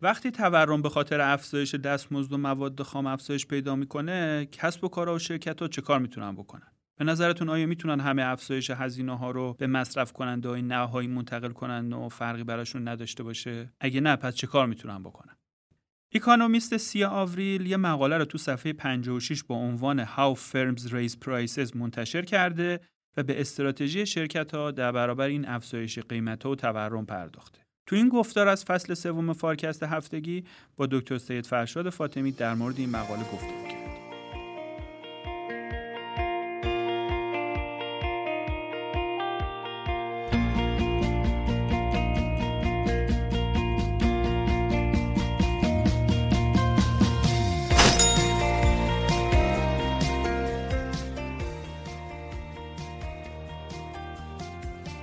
وقتی تورم به خاطر افزایش دستمزد و مواد خام افزایش پیدا می‌کنه کسب و کارها و شرکت ها چه کار می‌تونن بکنن؟ به نظرتون آیا می‌تونن همه افزایش هزینه ها رو به مصرف کننده های نهایی منتقل کنند و فرقی براشون نداشته باشه؟ اگه نه پس چه کار می‌تونن بکنن؟ اکانومیست سی آوریل یه مقاله رو تو صفحه 56 با عنوان How Firms Raise Prices منتشر کرده و به استراتژی شرکت ها در برابر این افزایش قیمت ها و تورم پرداخته. تو این گفتار از فصل سوم فارکست هفتگی با دکتر سید فرشاد فاطمی در مورد این مقاله گفتگو کرد.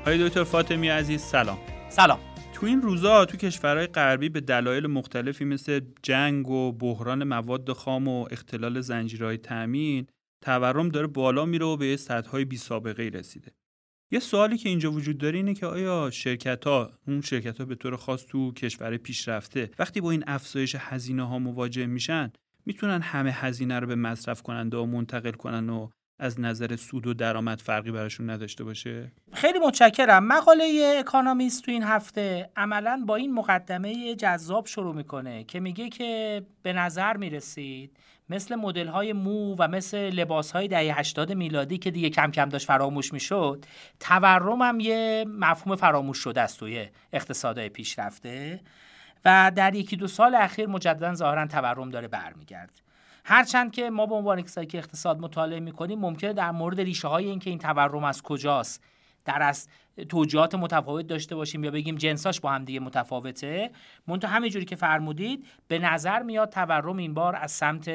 های دکتر فاطمی عزیز سلام سلام تو این روزا تو کشورهای غربی به دلایل مختلفی مثل جنگ و بحران مواد خام و اختلال زنجیرهای تأمین تورم داره بالا میره و به سطحهای بی سابقه رسیده. یه سوالی که اینجا وجود داره اینه که آیا شرکت ها اون شرکت ها به طور خاص تو کشور پیشرفته وقتی با این افزایش هزینه ها مواجه میشن می‌تونن همه هزینه رو به مصرف کننده و منتقل کنن و از نظر سود و درآمد فرقی براشون نداشته باشه؟ خیلی متشکرم. مقاله اکانومیست تو این هفته عملا با این مقدمه جذاب شروع می‌کنه که میگه که به نظر می‌رسید مثل مدل های مو و مثل لباس های دهه 80 میلادی که دیگه کم کم داشت فراموش می‌شد تورم هم یه مفهوم فراموش شده است توی اقتصادهای پیشرفته و در یکی دو سال اخیر مجددا ظاهرا تورم داره برمیگرده. هرچند که ما به عنوان کسایی که اقتصاد مطالعه می‌کنیم ممکنه در مورد ریشه های اینکه این تورم از کجاست در از توجیهات متفاوت داشته باشیم یا بگیم جنساش با هم دیگه متفاوته منتها همینجوری که فرمودید به نظر میاد تورم این بار از سمت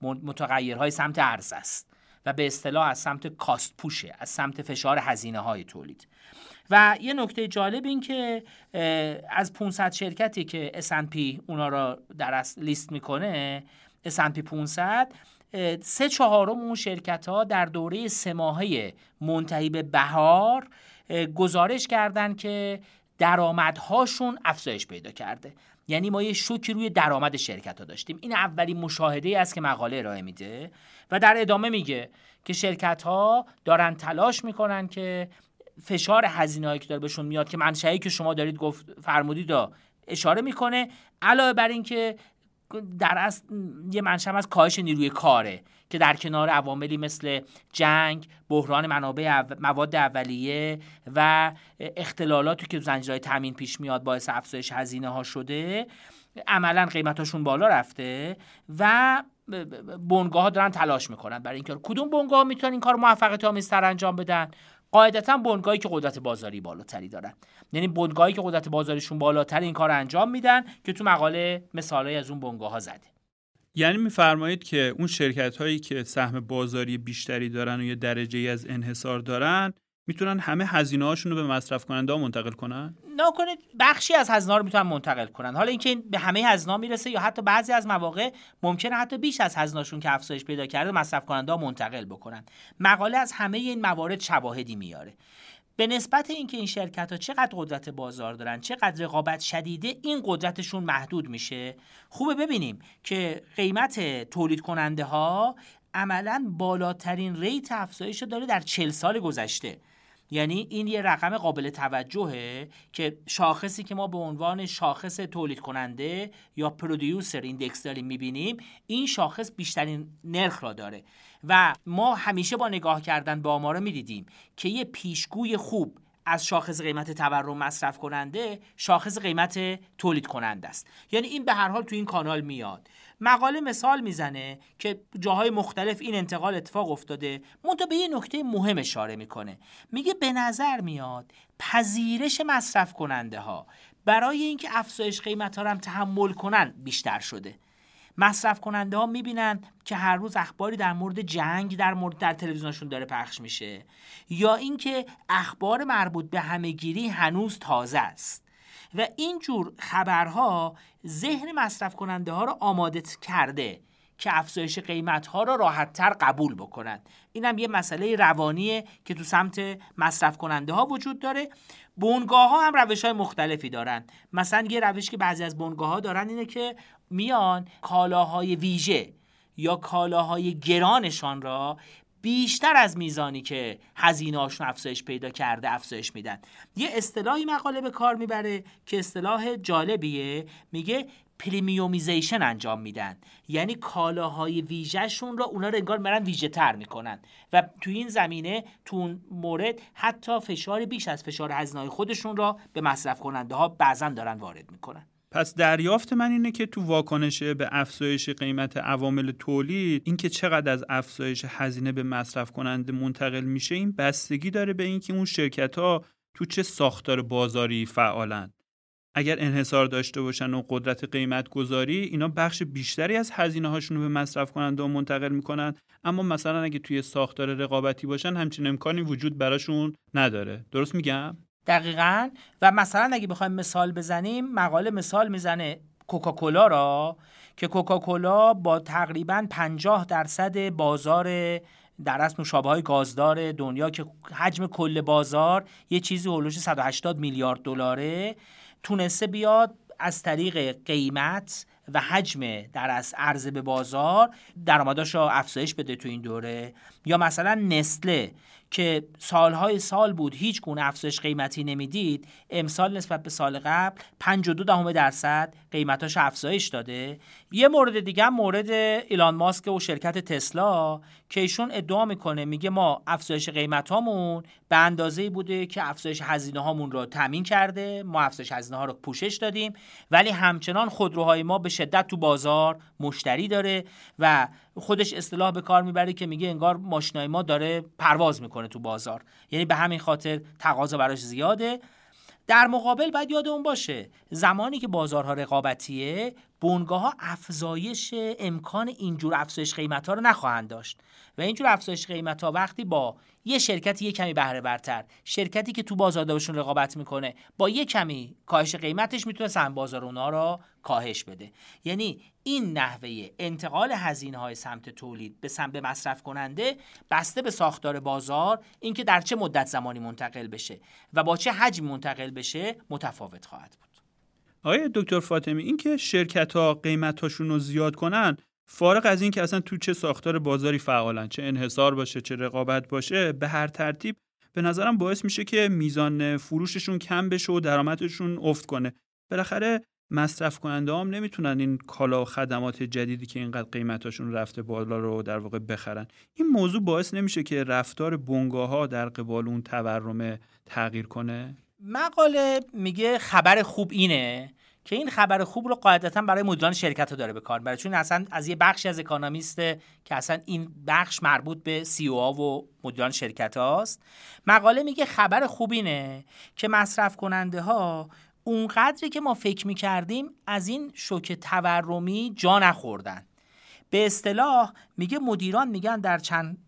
متغیرهای سمت ارز است و به اصطلاح از سمت کاست پوشه از سمت فشار هزینه های تولید. و یه نکته جالب این که از 500 شرکتی که S&P اونا را در لیست می‌کنه S&P 500 سه چهارم اون شرکت ها در دوره سه ماهه منتهی به بهار گزارش کردن که درآمدهاشون افزایش پیدا کرده. یعنی ما یه شوکی روی درآمد شرکت ها داشتیم. این اولین مشاهده است که مقاله ارائه میده و در ادامه میگه که شرکت ها دارن تلاش می‌کنن که فشار هزینه هایی که داره بهشون میاد که منشأی که شما دارید گفت فرمودید اشاره می‌کنه علاوه بر اینکه در اصل یه منشأ از کاهش نیروی کاره که در کنار عواملی مثل جنگ، بحران منابع مواد اولیه و اختلالاتی که زنجیرهای تامین پیش میاد باعث افزایش هزینه ها شده عملا قیمتاشون بالا رفته و بنگاه ها دارن تلاش می‌کنن. برای اینکه کدوم بنگاه می‌تونن این کار موفقیت آمیزتر انجام بدن؟ قاعدتا بنگاهی که قدرت بازاری بالاتری دارن یعنی بنگاهی که قدرت بازاریشون بالاتر این کار انجام میدن که تو مقاله مثالای از اون بنگاه ها زده. یعنی میفرمایید که اون شرکت هایی که سهم بازاری بیشتری دارن و یه درجه ای از انحصار دارن می‌تونن همه هزینه هاشون رو به مصرف کننده ها منتقل کنن؟ نکنید بخشی از هزینه رو می‌تونن منتقل کنن. حالا اینکه این به همه هزینه می‌رسه یا حتی بعضی از مواقع ممکنه حتی بیش از هزینهشون که افزایش پیدا کرده مصرف کننده ها منتقل بکنن. مقاله از همه این موارد شواهدی میاره. به نسبت اینکه این شرکت ها چقدر قدرت بازار دارن چقدر رقابت شدیده این قدرتشون محدود میشه. خوبه ببینیم که قیمت تولید کننده ها عملا بالاترین rate افزایش داره در چل سال گذشته. یعنی این یه رقم قابل توجهه که شاخصی که ما به عنوان شاخص تولید کننده یا producer index داریم می‌بینیم این شاخص بیشترین نرخ را داره. و ما همیشه با نگاه کردن به آمارا می‌دیدیم که یه پیشگوی خوب از شاخص قیمت تورم مصرف کننده شاخص قیمت تولید کننده است. یعنی این به هر حال تو این کانال میاد. مقاله مثال می‌زنه که جاهای مختلف این انتقال اتفاق افتاده منتها به یه نکته مهم اشاره می‌کنه. میگه به نظر میاد پذیرش مصرف کننده ها برای اینکه افزایش قیمت ها رو هم تحمل کنن بیشتر شده. مصرف کننده ها می‌بینن که هر روز اخباری در مورد جنگ در مورد در تلویزیونشون داره پخش میشه. یا اینکه اخبار مربوط به همهگیری هنوز تازه است. و اینجور خبرها ذهن مصرف کننده ها رو آماده کرده. که افزایش قیمت ها را راحت تر قبول بکنند این هم یه مسئله روانیه که تو سمت مصرف کننده ها وجود داره. بنگاه ها هم روش های مختلفی دارن. مثلا یه روش که بعضی از بنگاه ها دارن اینه که میان کالاهای ویژه یا کالاهای گرانشان را بیشتر از میزانی که هزینه‌هاشون افزایش پیدا کرده افزایش میدن. یه اصطلاحی مقاله به کار می‌بره که اصطلاح جالبیه. میگه premiumization انجام میدن. یعنی کالاهای ویژهشون رو اونا رو انگار برن ویژه تر می‌کنن. و تو این زمینه تو اون مورد حتی فشار بیش از فشار هزینه خودشون را به مصرف کننده ها بعضا دارن وارد می‌کنن. پس دریافت من اینه که تو واکنش به افزایش قیمت عوامل تولید اینکه چقدر از افزایش هزینه به مصرف کننده منتقل میشه این بستگی داره به اینکه اون شرکت ها تو چه ساختار بازاری فعالن. اگر انحصار داشته باشن و قدرت قیمت گذاری اینا بخش بیشتری از هزینه هاشون رو به مصرف کننده منتقل می‌کنن اما مثلا اگه توی ساختار رقابتی باشن همچین امکانی وجود براشون نداره. درست میگم؟ دقیقا. و مثلا اگه بخوایم مثال بزنیم مقاله مثال می‌زنه کوکاکولا را که کوکاکولا با تقریبا 50 درصد بازار در اصل نوشابه های گازدار دنیا که حجم کل بازار یه چیزی هولوش 180 میلیارد دلاره. تونسته بیاد از طریق قیمت و حجم در از عرضه به بازار درآمداش رو افزایش بده تو این دوره. یا مثلا نسله که سالهای سال بود هیچ گونه افزایش قیمتی نمی‌دید امسال نسبت به سال قبل 52 دهم درصد قیمتاش افزایش داده. یه مورد دیگه مورد ایلان ماسک و شرکت تسلا که ایشون ادعا می‌کنه میگه ما افزایش قیمت هامون به اندازه بوده که افزایش هزینه هامون رو تامین کرده ما افزایش هزینه ها رو پوشش دادیم ولی همچنان خودروهای ما به شدت تو بازار مشتری داره و خودش اصطلاح به کار می‌بره که میگه انگار ماشینای ما داره پرواز می‌کنه تو بازار. یعنی به همین خاطر تقاضا براش زیاده. در مقابل باید یادمون باشه زمانی که بازارها رقابتیه بنگاه ها افزایش امکان اینجور افزایش قیمت ها رو نخواهند داشت. و اینجور افزایش قیمت ها وقتی با یه شرکتی یه کمی بهره برتر شرکتی که تو بازار داشون رقابت می‌کنه با یه کمی کاهش قیمتش می‌تونه سهم بازار اونا رو کاهش بده. یعنی این نحوه انتقال هزینه های سمت تولید به سمت مصرف کننده بسته به ساختار بازار اینکه در چه مدت زمانی منتقل بشه و با چه حجم منتقل بشه متفاوت خواهد بود. آقای دکتر فاطمی اینکه شرکت ها قیمتاشون رو زیاد کنن فارغ از اینکه اصلا تو چه ساختار بازاری فعالن چه انحصار باشه چه رقابت باشه به هر ترتیب به نظرم باعث میشه که میزان فروششون کم بشه و درآمدشون افت کنه. بالاخره مصرف کننده هم نمی‌تونن این کالا و خدمات جدیدی که اینقدر قیمتاشون رفته بالا رو در واقع بخرن. این موضوع باعث نمیشه که رفتار بنگاه ها در قبال اون تورم تغییر کنه؟ مقاله میگه خبر خوب اینه که این خبر خوب رو قاعدتا برای مدیران شرکت ها داره بکار برای چون اصلا از یه بخشی از اکانومیسته که اصلا این بخش مربوط به سی او و مدیران شرکت هاست. مقاله میگه خبر خوب اینه که مصرف کننده ها اونقدری که ما فکر می‌کردیم از این شوک تورمی جا نخوردن. به اصطلاح میگه مدیران میگن در چند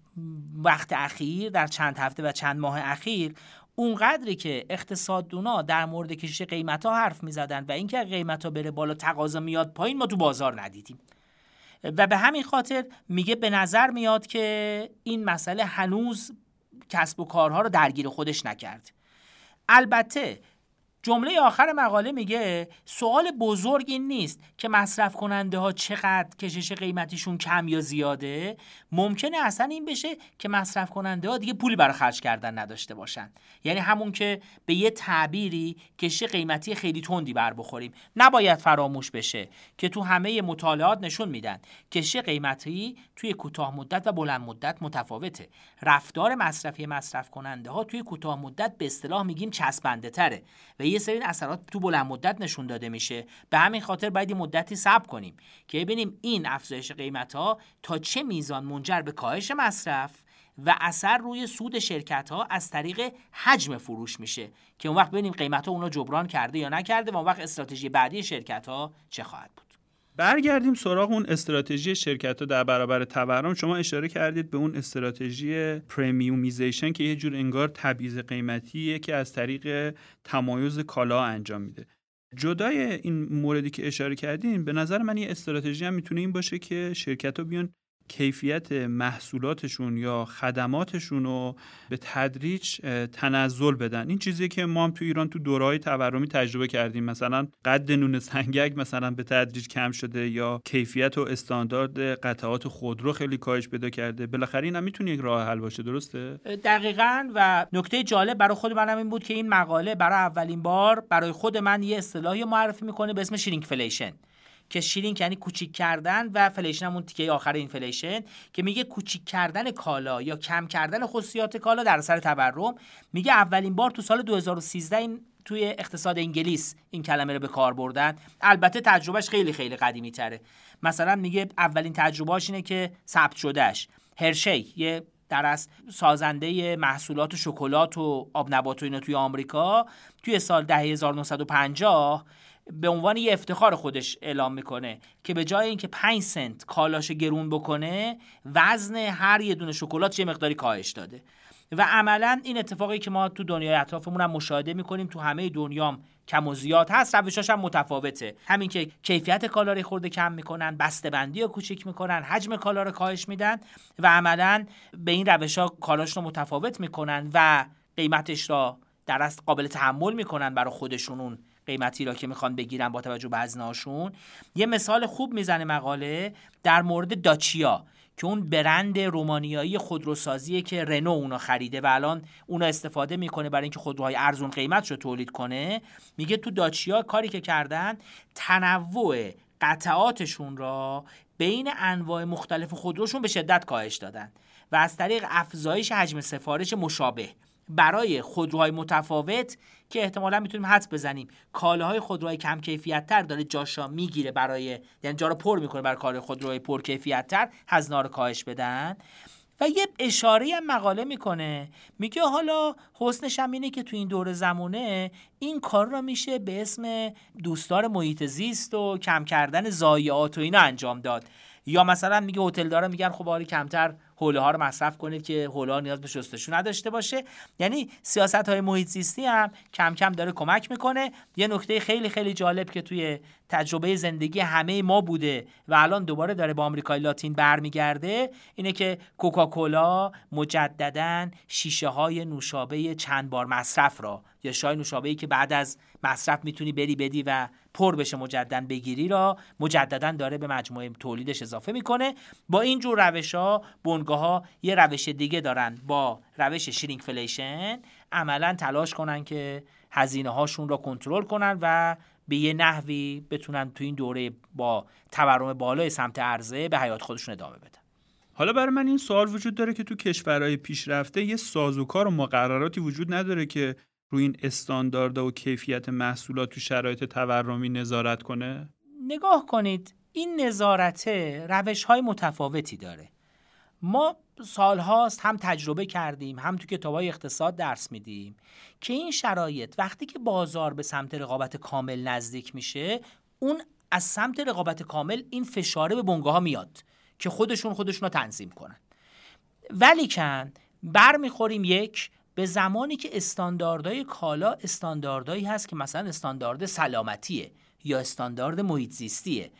وقت اخیر در چند هفته و چند ماه اخیر اونقدری که اقتصاددونا در مورد کشش قیمت ها حرف می‌زدن و اینکه قیمت ها بره بالا تقاضا میاد پایین ما تو بازار ندیدیم. و به همین خاطر میگه به نظر میاد که این مسئله هنوز کسب و کارها رو درگیر خودش نکرد. البته جمله آخر مقاله میگه سوال بزرگ این نیست که مصرف کننده ها چقدر کشش قیمتیشون کم یا زیاده. ممکنه اصلا این بشه که مصرف کننده ها دیگه پولی برای خرج کردن نداشته باشن. یعنی همون که به یه تعبیری کشش قیمتی خیلی تندی بر بخوریم. نباید فراموش بشه که تو همه مطالعات نشون میدن کشش قیمتی توی کوتاه مدت و بلند مدت متفاوته. رفتار مصرفی مصرف کننده ها توی کوتاه مدت به اصطلاح میگیم چسبنده تره و یه سری اثرات تو بلند مدت نشون داده میشه. به همین خاطر باید یه مدتی صبر کنیم که ببینیم این افزایش قیمت ها تا چه میزان منجر به کاهش مصرف و اثر روی سود شرکت ها از طریق حجم فروش میشه که اون وقت ببینیم قیمت ها اونا جبران کرده یا نکرده و اون وقت استراتژی بعدی شرکت ها چه خواهد بود. برگردیم سراغ اون استراتژی شرکت ها در برابر تورم. شما اشاره کردید به اون استراتژی premiumization که یه جور انگار تبعیض قیمتیه که از طریق تمایز کالا انجام میده. جدای این موردی که اشاره کردیم به نظر من یه استراتژی هم می‌تونه این باشه که شرکت ها بیان کیفیت محصولاتشون یا خدماتشون رو به تدریج تنزل بدن. این چیزی که ما هم تو ایران تو دورهای تورمی تجربه کردیم. مثلا قد نون سنگک مثلا به تدریج کم شده یا کیفیت و استاندارد قطعات خودرو خیلی کاهش پیدا کرده. بالاخره این هم می‌تونه یک راه حل باشه درسته؟ دقیقا و نکته جالب برای خود منم این بود که این مقاله برای اولین بار برای خود من یه اصطلاحی معرفی می‌کنه به اسم shrinkflation که shrink یعنی کوچیک کردن و flation همون تیکه آخر inflation که میگه کوچیک کردن کالا یا کم کردن خصوصیات کالا در اثر تورم. میگه اولین بار تو سال 2013 این توی اقتصاد انگلیس این کلمه رو به کار بردن. البته تجربهش خیلی خیلی قدیمی تره. مثلا میگه اولین تجربهاش اینه که ثبت شدهش هرشی یه در از سازنده محصولات شکلات و آب نبات و اینا توی آمریکا توی سال دهه 1950 به عنوان یه افتخار خودش اعلام می‌کنه که به جای اینکه 5 سنت کالاش گرون بکنه وزن هر یه دونه شکلات یه مقداری کاهش داده. و عملا این اتفاقی که ما تو دنیای اطرافمون هم مشاهده می‌کنیم تو همه دنیام کم و زیاد هست روشاش هم متفاوته. همین که کیفیت کالا خورده کم می‌کنن بسته بندی رو کوچیک می‌کنن حجم کالا رو کاهش میدن و عملا به این روش ها کالاش رو متفاوت می‌کنن و قیمتش را در قابل تحمل می‌کنن برای خودشون قیمتی را که می‌خوان بگیرن با توجه به هزینه‌هاشون یه مثال خوب می‌زنه مقاله در مورد داچیا که اون برند رومانیایی خودروسازیه که رنو اونو خریده و الان اونو استفاده می‌کنه برای اینکه خودروهای ارزون قیمت رو تولید کنه. میگه تو داچیا کاری که کردن تنوع قطعاتشون را بین انواع مختلف خودروشون به شدت کاهش دادن و از طریق افزایش حجم سفارش مشابه. برای خودروهای متفاوت که احتمالا می‌تونیم حدس بزنیم. کالاهای خودروهای کم کیفیت تر داره جاشا می‌گیره برای یعنی جا رو پر می‌کنه برای کار خودروهای پر کیفیت تر هزینه رو کاهش بدن. و یه اشاره هم مقاله می‌کنه. میگه حالا حسنش هم اینه که تو این دور زمانه این کار رو میشه به اسم دوستدار محیط زیست و کم کردن ضایعات و اینا انجام داد. یا مثلا میگه هتل داره میگن خب آره کمتر حوله ها رو مصرف کنید که حوله ها نیاز به شستشو نداشته باشه. یعنی سیاست های محیط زیستی هم کم کم داره کمک می‌کنه. یه نکته خیلی خیلی جالب که توی تجربه زندگی همه ما بوده و الان دوباره داره با آمریکای لاتین برمیگرده اینه که کوکاکولا مجددا شیشه های نوشابه چند بار مصرف را یا شای نوشابه که بعد از مصرف می‌تونی بری بدی و پر بشه مجددا بگیری را مجددا داره به مجموعه تولیدش اضافه می‌کنه. با این جور روش ها ها یه روش دیگه دارن با روش فلیشن. عملا تلاش کنن که هزینه هاشون را کنترل کنن و به یه نحوی بتونن تو این دوره با تورم بالای سمت عرضه به حیات خودشون ادامه بدن. حالا برای من این سوال وجود داره که تو کشورهای پیشرفته یه سازوکار و مقرراتی وجود نداره که روی این استانداردها و کیفیت محصولات تو شرایط تورمی نظارت کنه؟ نگاه کنید این نظارته روش های متفاوتی داره. ما سالهاست هم تجربه کردیم هم تو کتابای اقتصاد درس میدیم که این شرایط وقتی که بازار به سمت رقابت کامل نزدیک میشه اون از سمت رقابت کامل این فشاره به بنگاه ها میاد که خودشون خودشون رو تنظیم کنن. ولی کن برمیخوریم یک به زمانی که استانداردهای کالا استانداردهایی هست که مثلا استاندارد سلامتیه یا استاندارد محیط زیستیه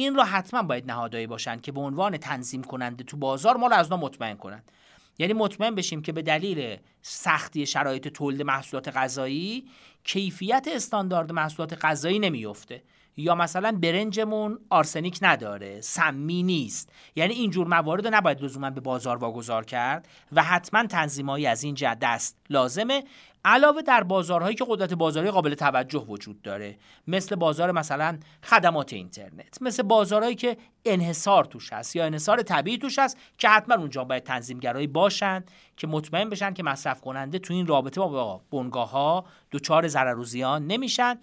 این را حتما باید نهادهایی باشن که به عنوان تنظیم کننده تو بازار ما رو از مطمئن کنند. یعنی مطمئن بشیم که به دلیل سختی شرایط تولید محصولات غذایی کیفیت استاندارد محصولات غذایی نمیفته یا مثلا برنجمون آرسنیک نداره سمی نیست. یعنی اینجور موارد نباید لزوما به بازار واگذار کرد و حتما تنظیمایی از این جهت دست لازمه. علاوه در بازارهایی که قدرت بازاری قابل توجه وجود داره. مثل بازار مثلا خدمات اینترنت. مثل بازارهایی که انحصار توش هست یا انحصار طبیعی توش هست که حتما اونجا باید تنظیمگرایی باشن که مطمئن بشن که مصرف کننده تو این رابطه با بنگاه ها دچار ضرر و زیان نمیشن.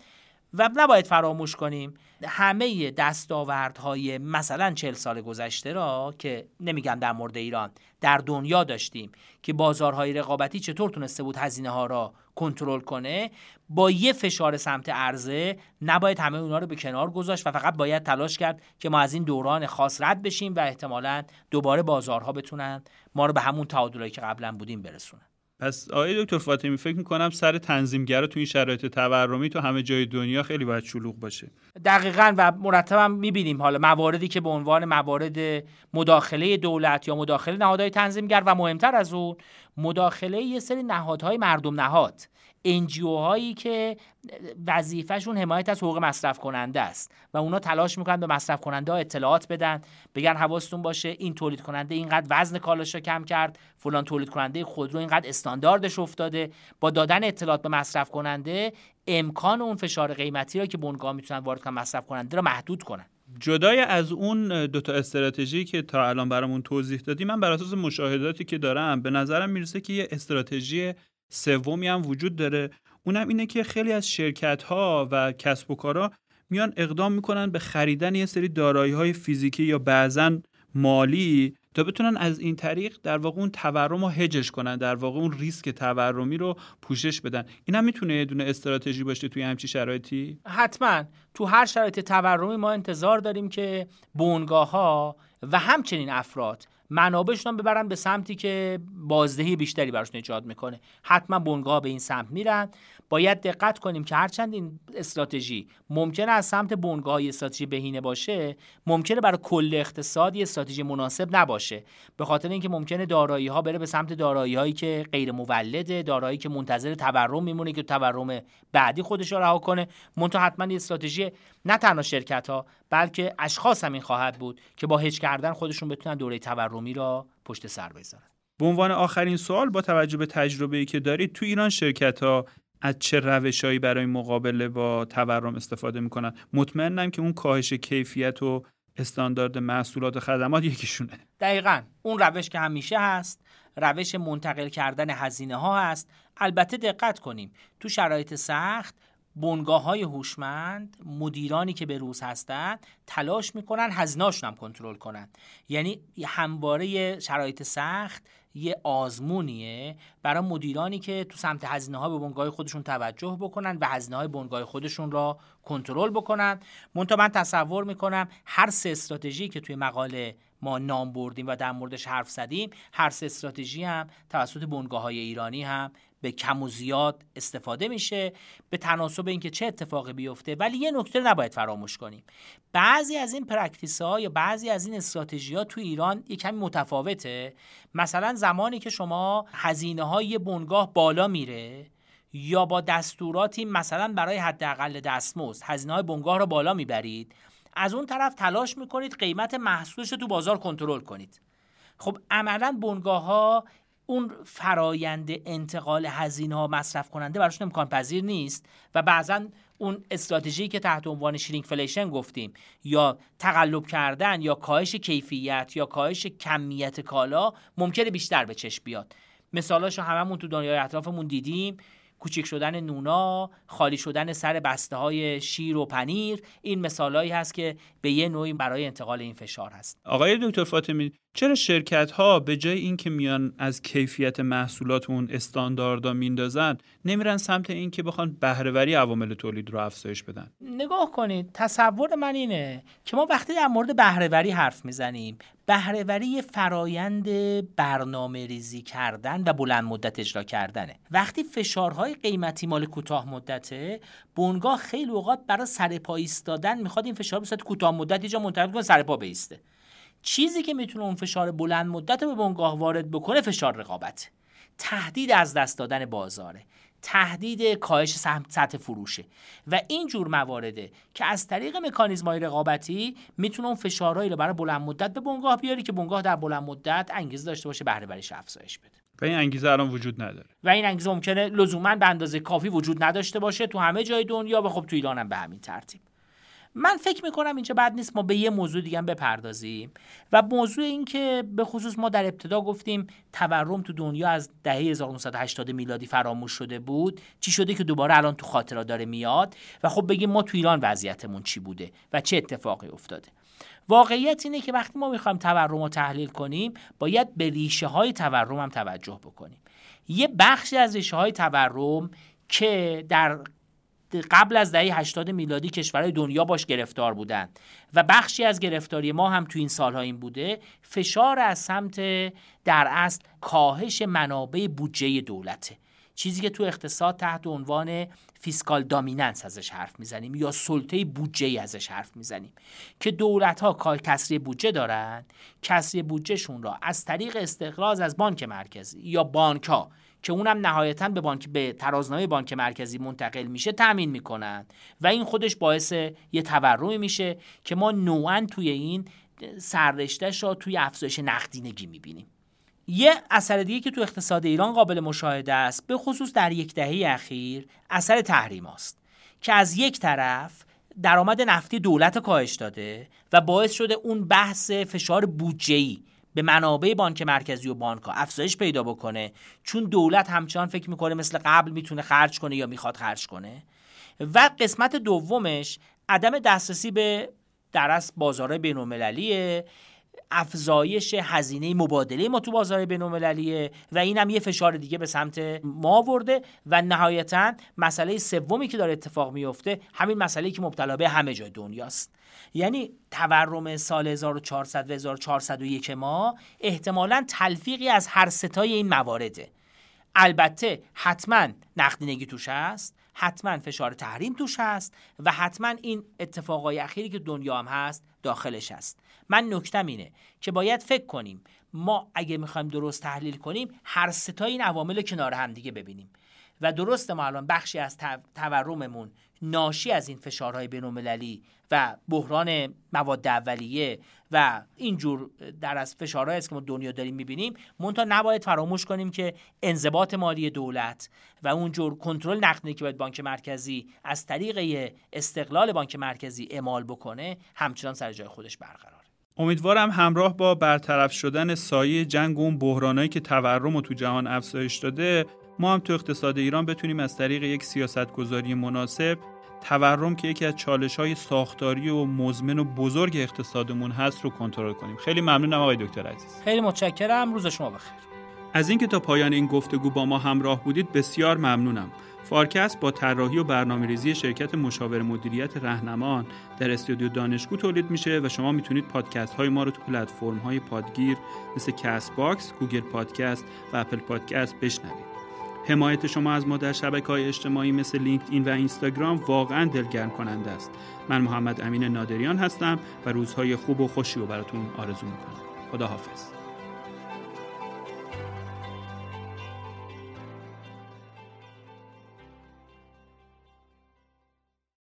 و نباید فراموش کنیم همه دستاوردهای مثلا چل سال گذشته را که نمیگم در مورد ایران در دنیا داشتیم که بازارهای رقابتی چطور تونسته بود هزینه ها را کنترل کنه با یه فشار سمت عرضه نباید همه اونا رو به کنار گذاشت و فقط باید تلاش کرد که ما از این دوران خاص رد بشیم و احتمالا دوباره بازارها بتونن ما رو به همون تعادلایی که قبلا بودیم برسونن. پس آقای دکتر فاطمی فکر می‌کنم سر تنظیمگر تو این شرایط تورمی تو همه جای دنیا خیلی باید شلوغ باشه. دقیقا و مرتبا می‌بینیم حالا مواردی که به عنوان موارد مداخله دولت یا مداخله نهادهای تنظیمگر و مهمتر از اون مداخله یه سری نهادهای مردم نهاد. انجیو هایی که وظیفهشون حمایت از حقوق مصرف کننده است و اونا تلاش می‌کنن به مصرف کننده ها اطلاعات بدن بگن حواستون باشه این تولید کننده اینقدر وزن کالاش رو کم کرد فلان تولید کننده خودرو اینقدر استانداردش افتاده. با دادن اطلاعات به مصرف کننده امکان اون فشار قیمتی رو که بنگاه می‌تونن وارد کنن مصرف کننده رو محدود کنن. جدای از اون دوتا استراتژی که تا الان برامون توضیح دادی من بر اساس مشاهداتی که دارم به نظرم می‌رسه که یه استراتژی سومی هم وجود داره. اونم اینه که خیلی از شرکت ها و کسب و کارا میان اقدام می‌کنن به خریدن یه سری دارایی های فیزیکی یا بعضا مالی تا بتونن از این طریق در واقع اون تورم رو هجش کنن در واقع اون ریسک تورمی رو پوشش بدن. این هم می‌تونه یه دونه استراتژی باشه توی همچی شرایطی؟ حتما. تو هر شرایط تورمی ما انتظار داریم که بونگاه ها و همچنین افراد منابعشون ببرن به سمتی که بازدهی بیشتری براشون ایجاد می‌کنه. حتما بنگاه به این سمت میرن. باید دقت کنیم که هرچند این استراتژی ممکنه از سمت بنگاه استراتژی بهینه باشه ممکنه برای کل اقتصاد یه استراتژی مناسب نباشه. به خاطر اینکه ممکنه دارایی ها بره به سمت دارایی هایی که غیر مولده دارایی که منتظر تورم میمونه که تورم بعدی خودش رو رها کنه. منتها حتما استراتژی نه تنها شرکت ها بلکه اشخاص هم این خواهد بود که با هج کردن خودشون بتونن دوره تورمی را پشت سر بذارن به عنوان آخرین سوال با توجه به تجربه‌ای که دارید تو ایران شرکت ها از چه روشهایی برای مقابله با تورم استفاده می‌کنن؟ مطمئنم که اون کاهش کیفیت و استاندارد محصولات و خدمات یکیشونه. دقیقا. اون روش که همیشه هست روش منتقل کردن هزینه ها هست. البته دقت کنیم. تو شرایط سخت بنگاه های هوشمند مدیرانی که به روز هستند تلاش می‌کنن هزینهاشون هم کنترل کنن. یعنی همواره شرایط سخت یه آزمونیه برای مدیرانی که تو سمت هزینه ها به بنگاه خودشون توجه بکنن و هزینه های بنگاه خودشون را کنترل بکنن. منتها من تصور می‌کنم هر سه استراتژی که توی مقاله ما نام بردیم و در موردش حرف زدیم هر سه استراتژی هم توسط بنگاه های ایرانی هم به کم و زیاد استفاده میشه به تناسب اینکه چه اتفاقی بیفته. ولی یه نکته نباید فراموش کنیم. بعضی از این practice ها یا بعضی از این استراتژی ها تو ایران یه کمی متفاوته. مثلا زمانی که شما هزینه های بنگاه بالا میره یا با دستوراتی مثلا برای حداقل دستمزد هزینه های بنگاه رو بالا می‌برید از اون طرف تلاش می‌کنید قیمت محصولش رو تو بازار کنترل کنید. خب عملا بنگاه ها اون فرایند انتقال هزینه ها مصرف کننده براشون امکان پذیر نیست و بعضا اون استراتژی که تحت عنوان shrinkflation گفتیم یا تقلب کردن یا کاهش کیفیت یا کاهش کمیت کالا ممکنه بیشتر به چشم بیاد. مثالاشو هممون تو دنیای اطرافمون دیدیم. کوچک شدن نونا خالی شدن سر بسته های شیر و پنیر این مثالهایی هست که به یه نوعی برای انتقال این فشار هست. آقای دکتر فاطمی چرا شرکت ها به جای اینکه میان از کیفیت محصولات اون استانداردها میندازن نمیرن سمت اینکه بخوان بهرهوری عوامل تولید رو افزایش بدن؟ نگاه کنید تصور من اینه که ما وقتی در مورد بهرهوری حرف می‌زنیم بهرهوری فرایند برنامه ریزی کردن و بلند مدت اجرا کردنه. وقتی فشارهای قیمتی مال کوتاه مدته بنگاه خیلی اوقات برای سرپا ایستادن می‌خواد این فشار به کوتاه مدت جا منتقل کنه سرپا بیسته. چیزی که می‌تونه اون فشار بلند مدت به بنگاه وارد بکنه فشار رقابت. تهدید از دست دادن بازاره. تهدید کاهش سطح فروشه. و این جور موارده که از طریق مکانیزم‌های رقابتی می‌تونه اون فشارهایی رو برای بلند مدت به بنگاه بیاری که بنگاه در بلند مدت انگیزه داشته باشه بهره بریش افزایش بده. و این انگیزه الان وجود نداره. و این انگیزه ممکنه لزوما به اندازه کافی وجود نداشته باشه تو همه جای دنیا و خب تو ایران هم به همین ترتیب. من فکر می‌کنم اینجا بد نیست ما به یه موضوع دیگه بپردازیم. و موضوع این که به خصوص ما در ابتدا گفتیم تورم تو دنیا از دهه 1980 میلادی فراموش شده بود. چی شده که دوباره الان تو خاطرا داره میاد. و خب بگیم ما تو ایران وضعیتمون چی بوده و چه اتفاقی افتاده. واقعیت اینه که وقتی ما می‌خوایم تورم رو تحلیل کنیم باید به ریشه های تورم هم توجه بکنیم. یه بخشی از ریشه های تورم که در قبل از دهه 80 میلادی کشورهای دنیا باش گرفتار بودند و بخشی از گرفتاری ما هم تو این سالها این بوده فشار از سمت در اصل کاهش منابع بودجه دولته. چیزی که تو اقتصاد تحت عنوان fiscal dominance ازش حرف می‌زنیم یا سلطه بودجه ازش حرف می‌زنیم. که دولت ها کسری بودجه دارن کسری بودجهشون را از طریق استقراض از بانک مرکزی یا بانک ها که اونم نهایتا به بانک به ترازنامه بانک مرکزی منتقل میشه تامین می‌کنن. و این خودش باعث یه تورمی میشه که ما نوعا توی این سررشتهش را توی افزایش نقدینگی می‌بینیم. یه اثر دیگه که تو اقتصاد ایران قابل مشاهده است به خصوص در یک دهه اخیر اثر تحریم است که از یک طرف درآمد نفتی دولت کاهش داده و باعث شده اون بحث فشار بودجه‌ای به منابع بانک مرکزی و بانک ها افزایش پیدا بکنه چون دولت همچنان فکر می‌کنه مثل قبل می‌تونه خرج کنه یا می‌خواد خرج کنه. و قسمت دومش عدم دسترسی به درست بازار بینالمللیه. افزایش هزینه مبادله ما تو بازار بین‌المللیه و این هم یه فشار دیگه به سمت ما ورده و نهایتا مسئله سومی که داره اتفاق میفته همین مسئله که مبتلا به همه جای دنیاست. یعنی تورم سال 1400 و 1401 ما احتمالا تلفیقی از هر ستای این موارده البته حتما نقدینگی توش هست حتما فشار تحریم توش هست و حتما این اتفاقای اخیری که دنیا هم هست داخلش هست. من نکتم اینه که باید فکر کنیم ما اگه می‌خوایم درست تحلیل کنیم هر ستای این عوامل کنار هم دیگه ببینیم. و درسته ما الان بخشی از تورممون ناشی از این فشارهای بین‌المللی و بحران مواد اولیه و اینجور در از فشارهایی است که ما دنیا داریم می‌بینیم منتها نباید فراموش کنیم که انضباط مالی دولت و اونجور کنترل نقدی که باید بانک مرکزی از طریق استقلال بانک مرکزی اعمال بکنه همچنان سر جای خودش برقرار امیدوارم همراه با برطرف شدن سایه جنگ و اون بحرانایی که تورم و تو جهان افزایش داده ما هم تو اقتصاد ایران بتونیم از طریق یک سیاستگذاری مناسب تورم که یکی از چالش های ساختاری و مزمن و بزرگ اقتصادمون هست رو کنترل کنیم. خیلی ممنونم آقای دکتر عزیز. خیلی متشکرم. روز شما بخیر. از اینکه تا پایان این گفتگو با ما همراه بودید بسیار ممنونم. فارکست با طراحی و برنامه ریزی شرکت مشاور مدیریت رهنمان در استودیو دانشگو تولید میشه و شما می‌تونید پادکست های ما رو تو پلتفرم های پادگیر مثل Castbox، گوگل پادکست و اپل پادکست بشنوید. حمایت شما از ما در شبکه های اجتماعی مثل لینکدین و اینستاگرام واقعا دلگرم کننده است. من محمد امین نادریان هستم و روزهای خوب و خوشی رو براتون آرزو می‌کنم. خداحافظ.